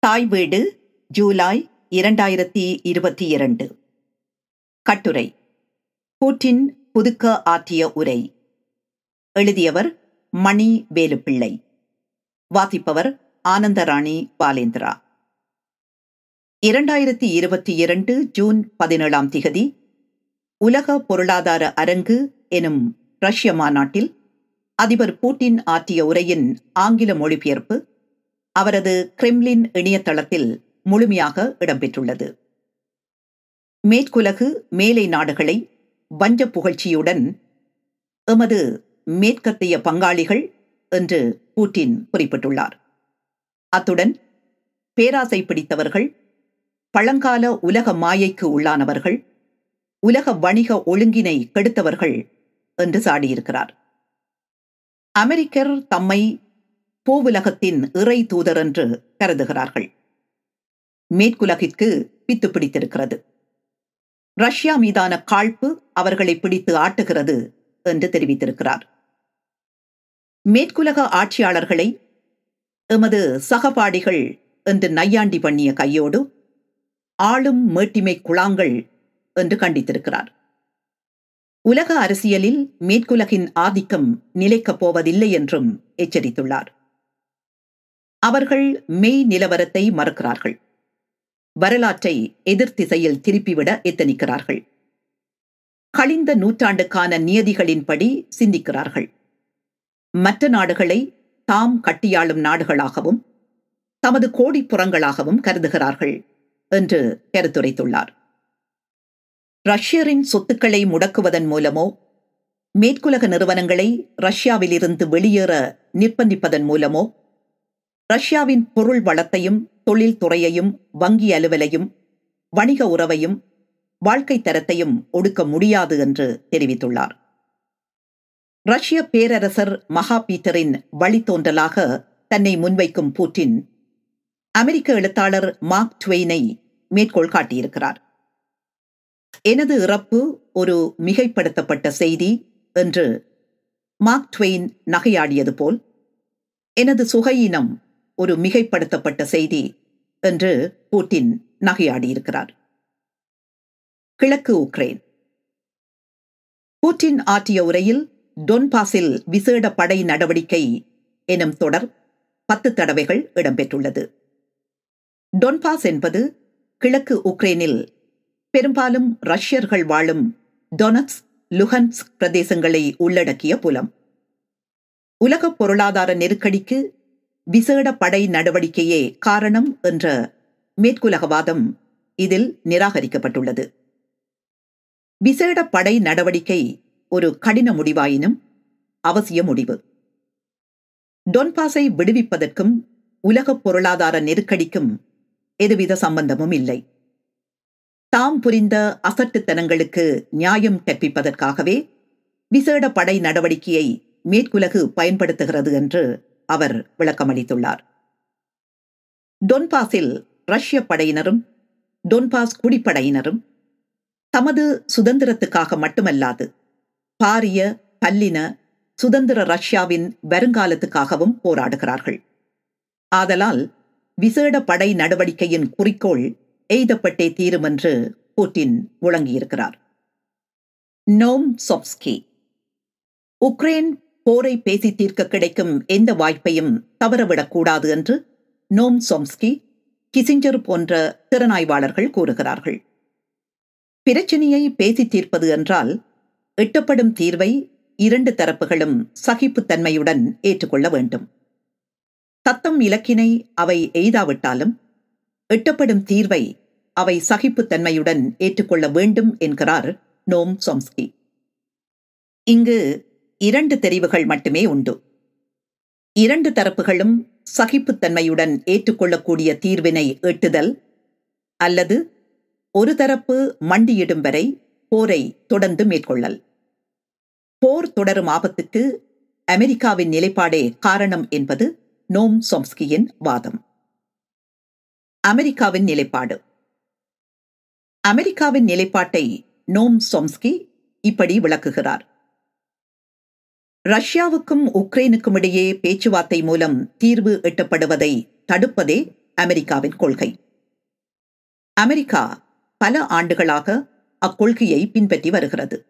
தாய் வீடு ஜூலை இரண்டாயிரத்தி இருபத்தி இரண்டு. கட்டுரை. பூட்டின் புதுக்க ஆற்றிய உரை. எழுதியவர் மணி வேலுப்பிள்ளை. வாசிப்பவர் ஆனந்தராணி பாலேந்திரா. இரண்டாயிரத்தி இருபத்தி இரண்டு ஜூன் பதினேழாம் திகதி உலக பொருளாதார அரங்கு எனும் ரஷ்ய மாநாட்டில் அதிபர் பூட்டின் ஆற்றிய உரையின் ஆங்கில மொழிபெயர்ப்பு அவரது கிரெம்லின் இணையதளத்தில் முழுமையாக இடம்பெற்றுள்ளது. மேற்குலகு மேலை நாடுகளை வஞ்ச புகழ்ச்சியுடன் எமது மேற்கத்திய பங்காளிகள் என்று பூட்டின் குறிப்பிட்டுள்ளார். அத்துடன் பேராசை பிடித்தவர்கள் பழங்கால உலக மாயைக்கு உள்ளானவர்கள் உலக வணிக ஒழுங்கினை கெடுத்தவர்கள் என்று சாடியிருக்கிறார். அமெரிக்கர் தம்மை பூவுலகத்தின் இறை தூதர் என்று கருதுகிறார்கள். மேற்குலகிற்கு பித்து பிடித்திருக்கிறது. ரஷ்யா மீதான காழ்ப்பு அவர்களை பிடித்து ஆட்டுகிறது என்று தெரிவித்திருக்கிறார். மேற்குலக ஆட்சியாளர்களை எமது சகபாடிகள் என்று நையாண்டி பண்ணிய கையோடு ஆளும் மேட்டிமை குழாங்கள் என்று கண்டித்திருக்கிறார். உலக அரசியலில் மேற்குலகின் ஆதிக்கம் நிலைக்கப் போவதில்லை என்றும் எச்சரித்துள்ளார். அவர்கள் மெய் நிலவரத்தை மறுக்கிறார்கள். வரலாற்றை எதிர்த்திசையில் திருப்பிவிட எத்தனிக்கிறார்கள். கழிந்த நூற்றாண்டுக்கான நியதிகளின்படி சிந்திக்கிறார்கள். மற்ற நாடுகளை தாம் கட்டியாளும் நாடுகளாகவும் தமது கோடிப்புறங்களாகவும் கருதுகிறார்கள் என்று கருத்துரைத்துள்ளார். ரஷ்யரின் சொத்துக்களை முடக்குவதன் மூலமோ மேற்குலக நிறுவனங்களை ரஷ்யாவிலிருந்து வெளியேற நிர்பந்திப்பதன் மூலமோ ரஷ்யாவின் பொருள் வளத்தையும் தொழில் துறையையும் வங்கி அலுவலையும் வணிக உறவையும் வாழ்க்கை தரத்தையும் ஒடுக்க முடியாது என்று தெரிவித்துள்ளார். ரஷ்ய பேரரசர் மகா பீட்டரின் வழித்தோன்றலாக தன்னை முன்வைக்கும் பூட்டின் அமெரிக்க எழுத்தாளர் மார்க் ட்வெயினை மேற்கோள் காட்டியிருக்கிறார். எனது இறப்பு ஒரு மிகைப்படுத்தப்பட்ட செய்தி என்று மார்க் ட்வெயின் நகையாடியது போல் எனது சுகையினம் ஒரு மிகைப்படுத்தப்பட்ட செய்தி என்று பூட்டின் நகையாடியிருக்கிறார். கிழக்கு உக்ரைன். பூட்டின் ஆற்றிய உரையில் டொன்பாஸில் விசேட படை நடவடிக்கை எனும் தொடர் பத்து தடவைகள் இடம்பெற்றுள்ளது. டொன்பாஸ் என்பது கிழக்கு உக்ரைனில் பெரும்பாலும் ரஷ்யர்கள் வாழும் டொனட்ஸ் லுஹன்ஸ் பிரதேசங்களை உள்ளடக்கிய புலம். உலக பொருளாதார நெருக்கடிக்கு விசேட படை நடவடிக்கையே காரணம் என்ற மேற்குலகவாதம் இதில் நிராகரிக்கப்பட்டுள்ளது. விசேட படை நடவடிக்கை ஒரு கடின முடிவாயினும் அவசிய முடிவு. டொன்பாஸை விடுவிப்பதற்கும் உலக பொருளாதார நெருக்கடிக்கும் எதுவித சம்பந்தமும் இல்லை. தாம் புரிந்த அசட்டுத்தனங்களுக்கு நியாயம் கற்பிப்பதற்காகவே விசேட படை நடவடிக்கையை மேற்குலகு பயன்படுத்துகிறது என்று அவர் விளக்கமளித்துள்ளார். டொன்பாஸில் ரஷ்ய படையினரும் டொன்பாஸ் குடிப்படையினரும் தமது சுதந்திரத்துக்காக மட்டுமல்லாது பாரிய பல்லின சுதந்திர ரஷ்யாவின் வருங்காலத்துக்காகவும் போராடுகிறார்கள். ஆதலால் விசேட படை நடவடிக்கையின் குறிக்கோள் எய்தப்பட்டே தீரும் என்று புட்டின் முழங்கியிருக்கிறார். நோம் சொப்ஸ்கி உக்ரைன் போரை பேசி தீர்க்க கிடைக்கும் எந்த வாய்ப்பையும் தவறவிடக்கூடாது என்று நோம் சோம்ஸ்கி கிசிஞ்சர் போன்ற திறனாய்வாளர்கள் கூறுகிறார்கள். பிரச்சனையை பேசி தீர்ப்பது என்றால் எட்டப்படும் தீர்வை இரண்டு தரப்புகளும் சகிப்புத்தன்மையுடன் ஏற்றுக்கொள்ள வேண்டும். தத்தம் இலக்கினை அவை எய்தாவிட்டாலும் எட்டப்படும் தீர்வை அவை சகிப்புத்தன்மையுடன் ஏற்றுக்கொள்ள வேண்டும் என்கிறார் நோம் சோம்ஸ்கி. இங்கு இரண்டு தெரிவுகள் மட்டுமே உண்டு. இரண்டு தரப்புகளும் சகிப்புத்தன்மையுடன் ஏற்றுக்கொள்ளக்கூடிய தீர்வினை எட்டுதல் அல்லது ஒரு தரப்பு மண்டியிடும் வரை போரை தொடர்ந்து மேற்கொள்ளல். போர் தொடரும் ஆபத்துக்கு அமெரிக்காவின் நிலைப்பாடே காரணம் என்பது நோம் சொம்ஸ்கியின் வாதம். அமெரிக்காவின் நிலைப்பாடு. அமெரிக்காவின் நிலைப்பாட்டை நோம் சோம்ஸ்கி இப்படி விளக்குகிறார். ரஷ்யாவுக்கும் உக்ரைனுக்கும் இடையே பேச்சுவார்த்தை மூலம் தீர்வு எட்டப்படுவதை தடுப்பதே அமெரிக்காவின் கொள்கை. அமெரிக்கா பல ஆண்டுகளாக அக்கொள்கையை பின்பற்றி வருகிறது.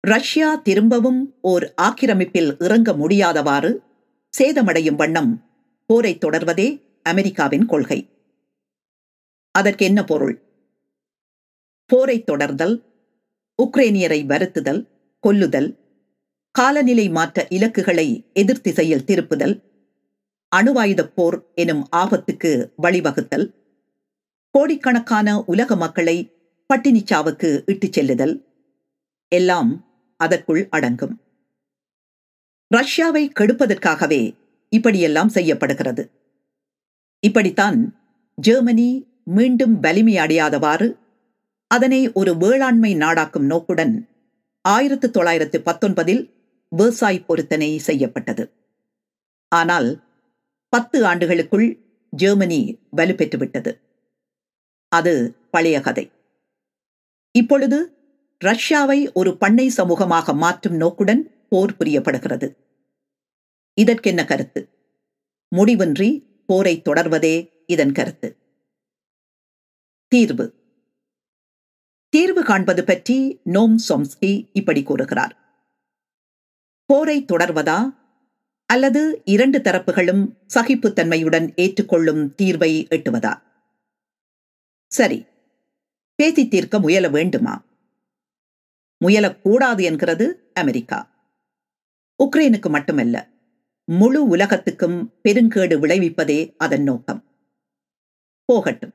ரஷ்யா திரும்பவும் ஓர் ஆக்கிரமிப்பில் இறங்க முடியாதவாறு சேதமடையும் வண்ணம் போரை தொடர்வதே அமெரிக்காவின் கொள்கை. அதற்கு என்ன பொருள்? போரை தொடர்தல் உக்ரைனியரை வருத்துதல் கொல்லுதல் காலநிலை மாற்ற இலக்குகளை எதிர்த்திசையில் திருப்புதல் அணுவாயுதப் போர் எனும் ஆபத்துக்கு வழிவகுத்தல் கோடிக்கணக்கான உலக மக்களை பட்டினிச்சாவுக்கு இட்டுச் செல்லுதல் எல்லாம் அதற்குள் அடங்கும். ரஷ்யாவை கெடுப்பதற்காகவே இப்படியெல்லாம் செய்யப்படுகிறது. இப்படித்தான் ஜெர்மனி மீண்டும் வலிமை அடையாதவாறு அதனை ஒரு வேளாண்மை நாடாக்கும் நோக்குடன் ஆயிரத்து தொள்ளாயிரத்து பத்தொன்பதில் வேர்சாய் பொருத்தனை செய்யப்பட்டது. ஆனால் பத்து ஆண்டுகளுக்குள் ஜெர்மனி வலுப்பெற்றுவிட்டது அது பழைய கதை. இப்பொழுது ரஷ்யாவை ஒரு பண்ணை சமூகமாக மாற்றும் நோக்குடன் போர் புரியப்படுகிறது. இதற்கென்ன கருத்து? முடிவின்றி போரை தொடர்வதே இதன் கருத்து. தீர்வு. தீர்வு காண்பது பற்றி நோம் சோம்ஸ்கி இப்படி கூறுகிறார். போரை தொடர்வதா? அல்லது இரண்டு தரப்புகளும் சகிப்புத்தன்மையுடன் ஏற்றுக்கொள்ளும் தீர்வை எட்டுவதா? சரி பேசி தீர்க்க முயல வேண்டுமா? முயலக்கூடாது என்கிறது அமெரிக்கா. உக்ரைனுக்கு மட்டுமல்ல முழு உலகத்துக்கும் பெருங்கேடு விளைவிப்பதே அதன் நோக்கம். போகட்டும்.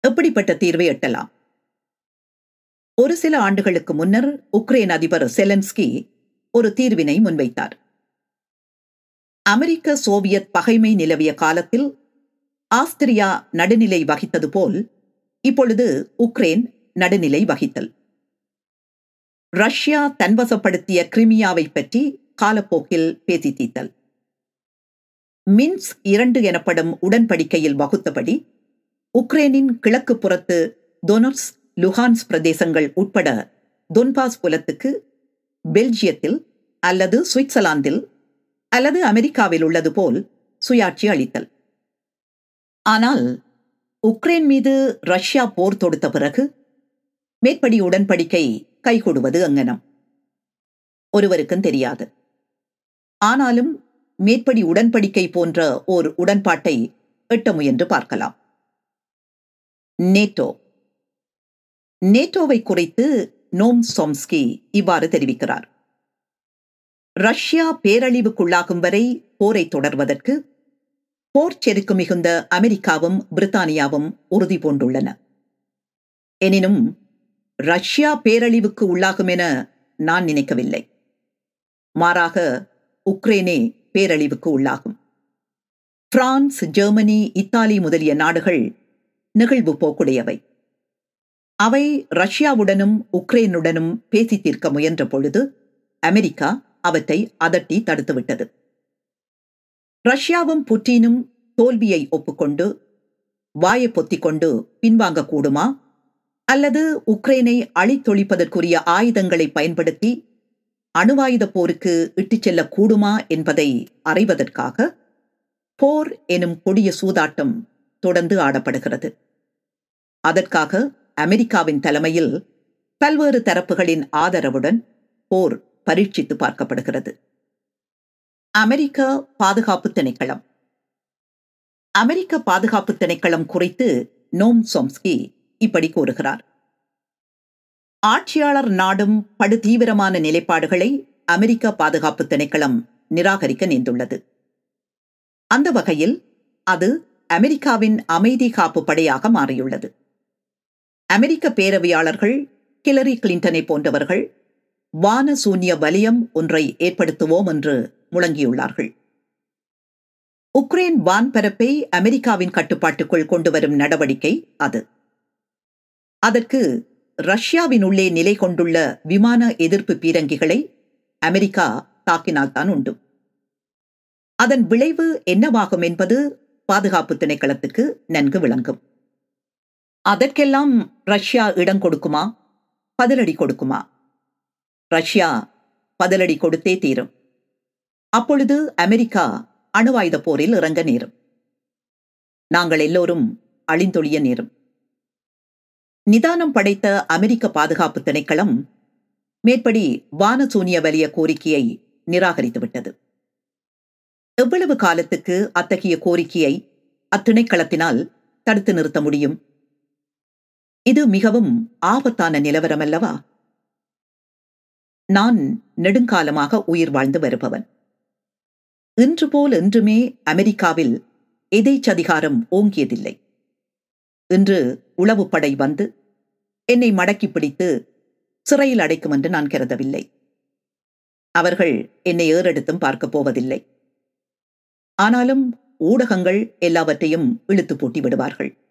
எப்படிப்பட்ட தீர்வை எட்டலாம்? ஒரு சில ஆண்டுகளுக்கு முன்னர் உக்ரைன் அதிபர் செலன்ஸ்கி ஒரு தீர்வினை முன்வைத்தார். அமெரிக்க சோவியத் பகைமை நிலவிய காலத்தில் ஆஸ்திரியா நடுநிலை வகித்தது போல் இப்பொழுது உக்ரைன் நடுநிலை வகித்தல். ரஷ்யா தன்வசப்படுத்திய கிரிமியாவை பற்றி காலப்போக்கில் பேசி தீத்தல். மின்ஸ் இரண்டு எனப்படும் உடன்படிக்கையில் வகுத்தபடி உக்ரைனின் கிழக்கு புறத்து தொனர்ஸ் லுஹான்ஸ் பிரதேசங்கள் உட்பட தொன்பாஸ் புலத்துக்கு பெல்ஜியத்தில் அல்லது சுவிட்சர்லாந்தில் அல்லது அமெரிக்காவில் உள்ளது போல் சுயாட்சி அளித்தல். ஆனால் உக்ரைன் மீது ரஷ்யா போர் தொடுத்த பிறகு மேற்படி உடன்படிக்கை கைகொடுவது அங்கனம். ஒருவருக்கும் தெரியாது. ஆனாலும் மேற்படி உடன்படிக்கை போன்ற ஓர் உடன்பாட்டை எட்ட முயன்று பார்க்கலாம். நேட்டோ. நேட்டோவை குறித்து நோம் சோம்ஸ்கி இவ்வாறு தெரிவிக்கிறார். ரஷ்யா பேரழிவுக்குள்ளாகும் வரை போரை தொடர்வதற்கு போர் செருக்கு மிகுந்த அமெரிக்காவும் பிரித்தானியாவும் உறுதி பூண்டுள்ளன. எனினும் ரஷ்யா பேரழிவுக்கு உள்ளாகும் என நான் நினைக்கவில்லை. மாறாக உக்ரைனே பேரழிவுக்கு உள்ளாகும். பிரான்ஸ் ஜெர்மனி இத்தாலி முதலிய நாடுகள் நிகழ்வு போக்குடையவை. அவை ரஷ்யாவுடனும் உக்ரைனுடனும் பேசி தீர்க்க முயன்ற பொழுது அமெரிக்கா அவற்றை அதட்டி தடுத்துவிட்டது. ரஷ்யாவும் புட்டினும் தோல்வியை ஒப்புக்கொண்டு வாயை பொத்திக் கொண்டு பின்வாங்க கூடுமா அல்லது உக்ரைனை அழித்தொழிப்பதற்குரிய ஆயுதங்களை பயன்படுத்தி அணுவாயுத போருக்கு இட்டுச் செல்லக்கூடுமா என்பதை அறிவதற்காக போர் எனும் கொடிய சூதாட்டம் தொடர்ந்து ஆடப்படுகிறது. அதற்காக அமெரிக்காவின் தலைமையில் பல்வேறு தரப்புகளின் ஆதரவுடன் போர் பரீட்சித்து பார்க்கப்படுகிறது. அமெரிக்க பாதுகாப்பு திணைக்களம். அமெரிக்க பாதுகாப்பு திணைக்களம் குறித்து நோம் சோம்ஸ்கி இப்படி கூறுகிறார். ஆட்சியாளர் நாடும் படு தீவிரமான நிலைப்பாடுகளை அமெரிக்க பாதுகாப்பு திணைக்களம் நிராகரிக்க நேர்ந்துள்ளது. அந்த வகையில் அது அமெரிக்காவின் அமைதி காப்பு படையாக மாறியுள்ளது. அமெரிக்க பேரவையாளர்கள் ஹிலரி கிளின்டனை போன்றவர்கள் வான சூன்ய வலியம் ஒன்றை ஏற்படுத்துவோம் என்று முழங்கியுள்ளார்கள். உக்ரைன் வான்பரப்பை அமெரிக்காவின் கட்டுப்பாட்டுக்குள் கொண்டுவரும் நடவடிக்கை அது. அதற்கு ரஷ்யாவின் உள்ளே நிலை கொண்டுள்ள விமான எதிர்ப்பு பீரங்கிகளை அமெரிக்கா தாக்கினால்தான் உண்டு. அதன் விளைவு என்னவாகும் என்பது பாதுகாப்பு திணைக்களத்துக்கு நன்கு விளங்கும். அதற்கெல்லாம் ரஷ்யா இடம் கொடுக்குமா? பதிலடி கொடுக்குமா? ரஷ்யா பதிலடி கொடுத்தே தீரும். அப்பொழுது அமெரிக்கா அணுவாயுத போரில் இறங்க நேரும். நாங்கள் எல்லோரும் அழிந்தொழிய நேரும். நிதானம் படைத்த அமெரிக்க பாதுகாப்பு திணைக்களம் மேற்படி வானசூனிய வலிய கோரிக்கையை நிராகரித்துவிட்டது எவ்வளவு காலத்துக்கு அத்தகைய கோரிக்கையை அத்திணைக்களத்தினால் தடுத்து நிறுத்த முடியும்? இது மிகவும் ஆபத்தான நிலவரம் அல்லவா நான் நெடுங்காலமாக உயிர் வாழ்ந்து வருபவன். இன்று போல் என்றுமே அமெரிக்காவில் எதேச்சதிகாரம் ஓங்கியதில்லை. இன்று உளவுப்படை வந்து என்னை மடக்கி பிடித்து சிறையில் அடைக்கும் என்று நான் கருதவில்லை. அவர்கள் என்னை ஏறெடுத்தும் பார்க்கப் போவதில்லை. ஆனாலும் ஊடகங்கள் எல்லாவற்றையும் இழுத்து பூட்டி விடுவார்கள்.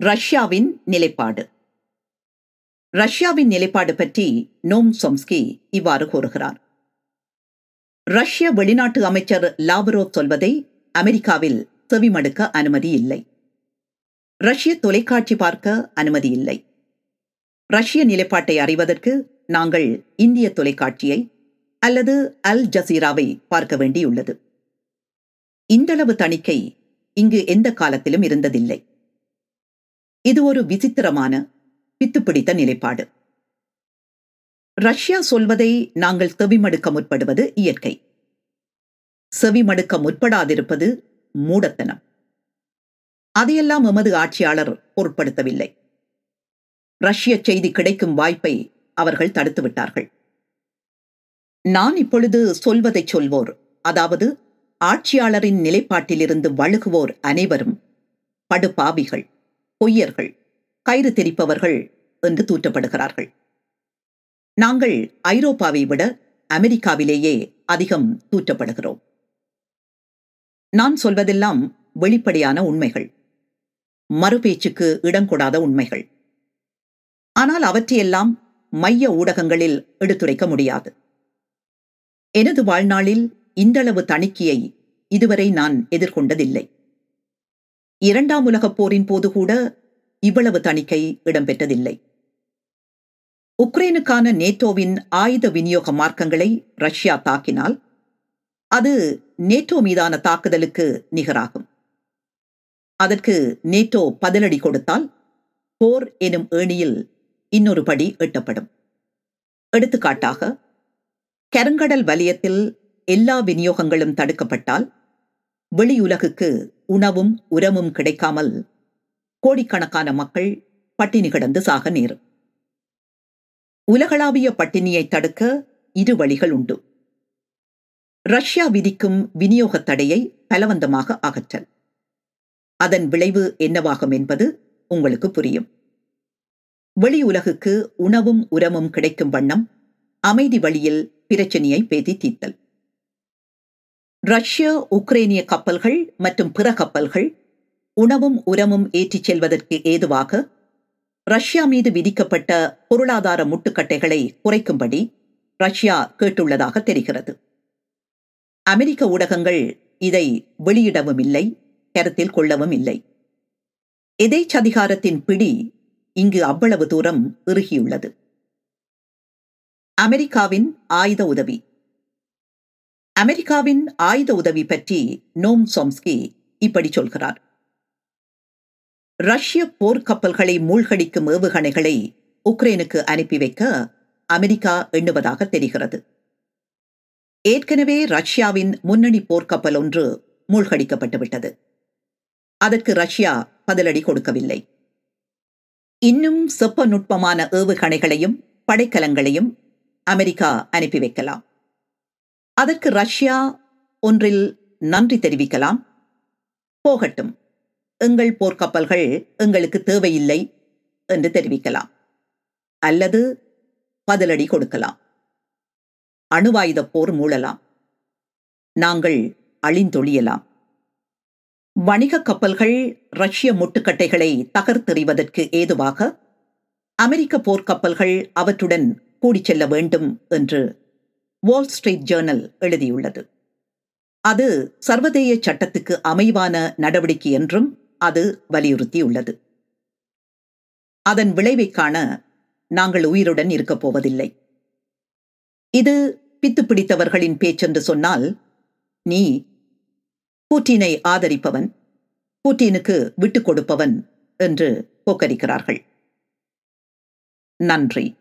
ரஷ்யாவின் நிலைப்பாடு. ரஷ்யாவின் நிலைப்பாடு பற்றி நோம் சோம்ஸ்கி இவ்வாறு கூறுகிறார். ரஷ்ய வெளிநாட்டு அமைச்சர் லாவரோவ் சொல்வதை அமெரிக்காவில் செவிமடுக்க அனுமதி இல்லை. ரஷ்ய தொலைக்காட்சி பார்க்க அனுமதி இல்லை. ரஷ்ய நிலைப்பாட்டை அறிவதற்கு நாங்கள் இந்திய தொலைக்காட்சியை அல்லது அல் ஜசீராவை பார்க்க வேண்டியுள்ளது. இந்தளவு தணிக்கை இங்கு எந்த காலத்திலும் இருந்ததில்லை. இது ஒரு விசித்திரமான பித்துப்பிடித்த நிலைப்பாடு. ரஷ்யா சொல்வதை நாங்கள் செவிமடுக்க முற்படுவது இயற்கை. செவிமடுக்க முற்படாதிருப்பது மூடத்தனம். அதையெல்லாம் எமது ஆட்சியாளர் பொருட்படுத்தவில்லை. ரஷ்ய செய்தி கிடைக்கும் வாய்ப்பை அவர்கள் தடுத்துவிட்டார்கள். நான் இப்பொழுது சொல்வதை சொல்வோர் அதாவது ஆட்சியாளரின் நிலைப்பாட்டிலிருந்து வழுகுவோர் அனைவரும் படுபாவிகள். பொய்யர்கள் கயிறு தெரிப்பவர்கள் என்று தூற்றப்படுகிறார்கள். நாங்கள் ஐரோப்பாவை விட அமெரிக்காவிலேயே அதிகம் தூற்றப்படுகிறோம். நான் சொல்வதெல்லாம் வெளிப்படையான உண்மைகள். மறுபேச்சுக்கு இடம் கொடாத உண்மைகள். ஆனால் அவற்றையெல்லாம் மைய ஊடகங்களில் எடுத்துரைக்க முடியாது. எனது வாழ்நாளில் இந்தளவு தணிக்கையை இதுவரை நான் எதிர்கொண்டதில்லை. இரண்டாம் உலகப் போரின் போது கூட இவ்வளவு தணிக்கை இடம்பெற்றதில்லை. உக்ரைனுக்கான நேட்டோவின் ஆயுத விநியோக மார்க்கங்களை ரஷ்யா தாக்கினால் அது நேட்டோ மீதான தாக்குதலுக்கு நிகராகும். அதற்கு நேட்டோ பதிலடி கொடுத்தால் போர் எனும் ஏணியில் இன்னொரு படி எட்டப்படும். எடுத்துக்காட்டாக கருங்கடல் வலயத்தில் எல்லா விநியோகங்களும் தடுக்கப்பட்டால் வெளியுலகுக்கு உணவும் உரமும் கிடைக்காமல் கோடிக்கணக்கான மக்கள் பட்டினி கிடந்து சாக நேரும். உலகளாவிய பட்டினியை தடுக்க இரு வழிகள் உண்டு. ரஷ்யா விதிக்கும் விநியோக தடையை பலவந்தமாக அகற்றல். அதன் விளைவு என்னவாகும் என்பது உங்களுக்கு புரியும். வெளி உலகுக்கு உணவும் உரமும் கிடைக்கும் வண்ணம் அமைதி வழியில் பிரச்சனையை பேதி தீர்த்தல். ரஷ்ய உக்ரைனிய கப்பல்கள் மற்றும் பிற கப்பல்கள் உணவும் உரமும் ஏற்றிச் செல்வதற்கு ஏதுவாக ரஷ்யா மீது விதிக்கப்பட்ட பொருளாதார முட்டுக்கட்டைகளை குறைக்கும்படி ரஷ்யா கேட்டுள்ளதாக தெரிகிறது. அமெரிக்க ஊடகங்கள் இதை வெளியிடவும் இல்லை கருத்தில் கொள்ளவும் இல்லை. எதேச்சதிகாரத்தின் பிடி இங்கு அவ்வளவு தூரம் இறுகியுள்ளது. அமெரிக்காவின் ஆயுத உதவி. அமெரிக்காவின் ஆயுத உதவி பற்றி நோம் சோம்ஸ்கி இப்படி சொல்கிறார். ரஷ்ய போர்க்கப்பல்களை மூழ்கடிக்கும் ஏவுகணைகளை உக்ரைனுக்கு அனுப்பி வைக்க அமெரிக்கா எண்ணுவதாக தெரிகிறது. ஏற்கனவே ரஷ்யாவின் முன்னணி போர்க்கப்பல் ஒன்று மூழ்கடிக்கப்பட்டுவிட்டது அதற்கு ரஷ்யா பதிலடி கொடுக்கவில்லை. இன்னும் செப்ப நுட்பமான ஏவுகணைகளையும் படைக்கலங்களையும் அமெரிக்கா அனுப்பி வைக்கலாம். அதற்கு ரஷ்யா ஒன்றில் நன்றி தெரிவிக்கலாம். போகட்டும். எங்கள் போர்க்கப்பல்கள் எங்களுக்கு தேவையில்லை என்று தெரிவிக்கலாம். அல்லது பதிலடி கொடுக்கலாம். அணுவாயுத போர் மூழலாம். நாங்கள் அழிந்தொழியலாம். வணிக கப்பல்கள் ரஷ்ய முட்டுக்கட்டைகளை தகர்த்தெறிவதற்கு ஏதுவாக அமெரிக்க போர்க்கப்பல்கள் அவற்றுடன் கூடிச் செல்ல வேண்டும் என்று வால் ஸ்ட்ரீட் ஜேர்னல் எழுதியுள்ளது. அது சர்வதேய சட்டத்துக்கு அமைவான நடவடிக்கை என்றும் அது வலியுறுத்தியுள்ளது. அதன் விளைவை காண நாங்கள் உயிருடன் இருக்கப் போவதில்லை. இது பித்து பிடித்தவர்களின் பேச்சென்று சொன்னால் நீ பூட்டினை ஆதரிப்பவன் புட்டினுக்கு விட்டுக் கொடுப்பவன் என்று போக்கரிக்கிறார்கள். நன்றி.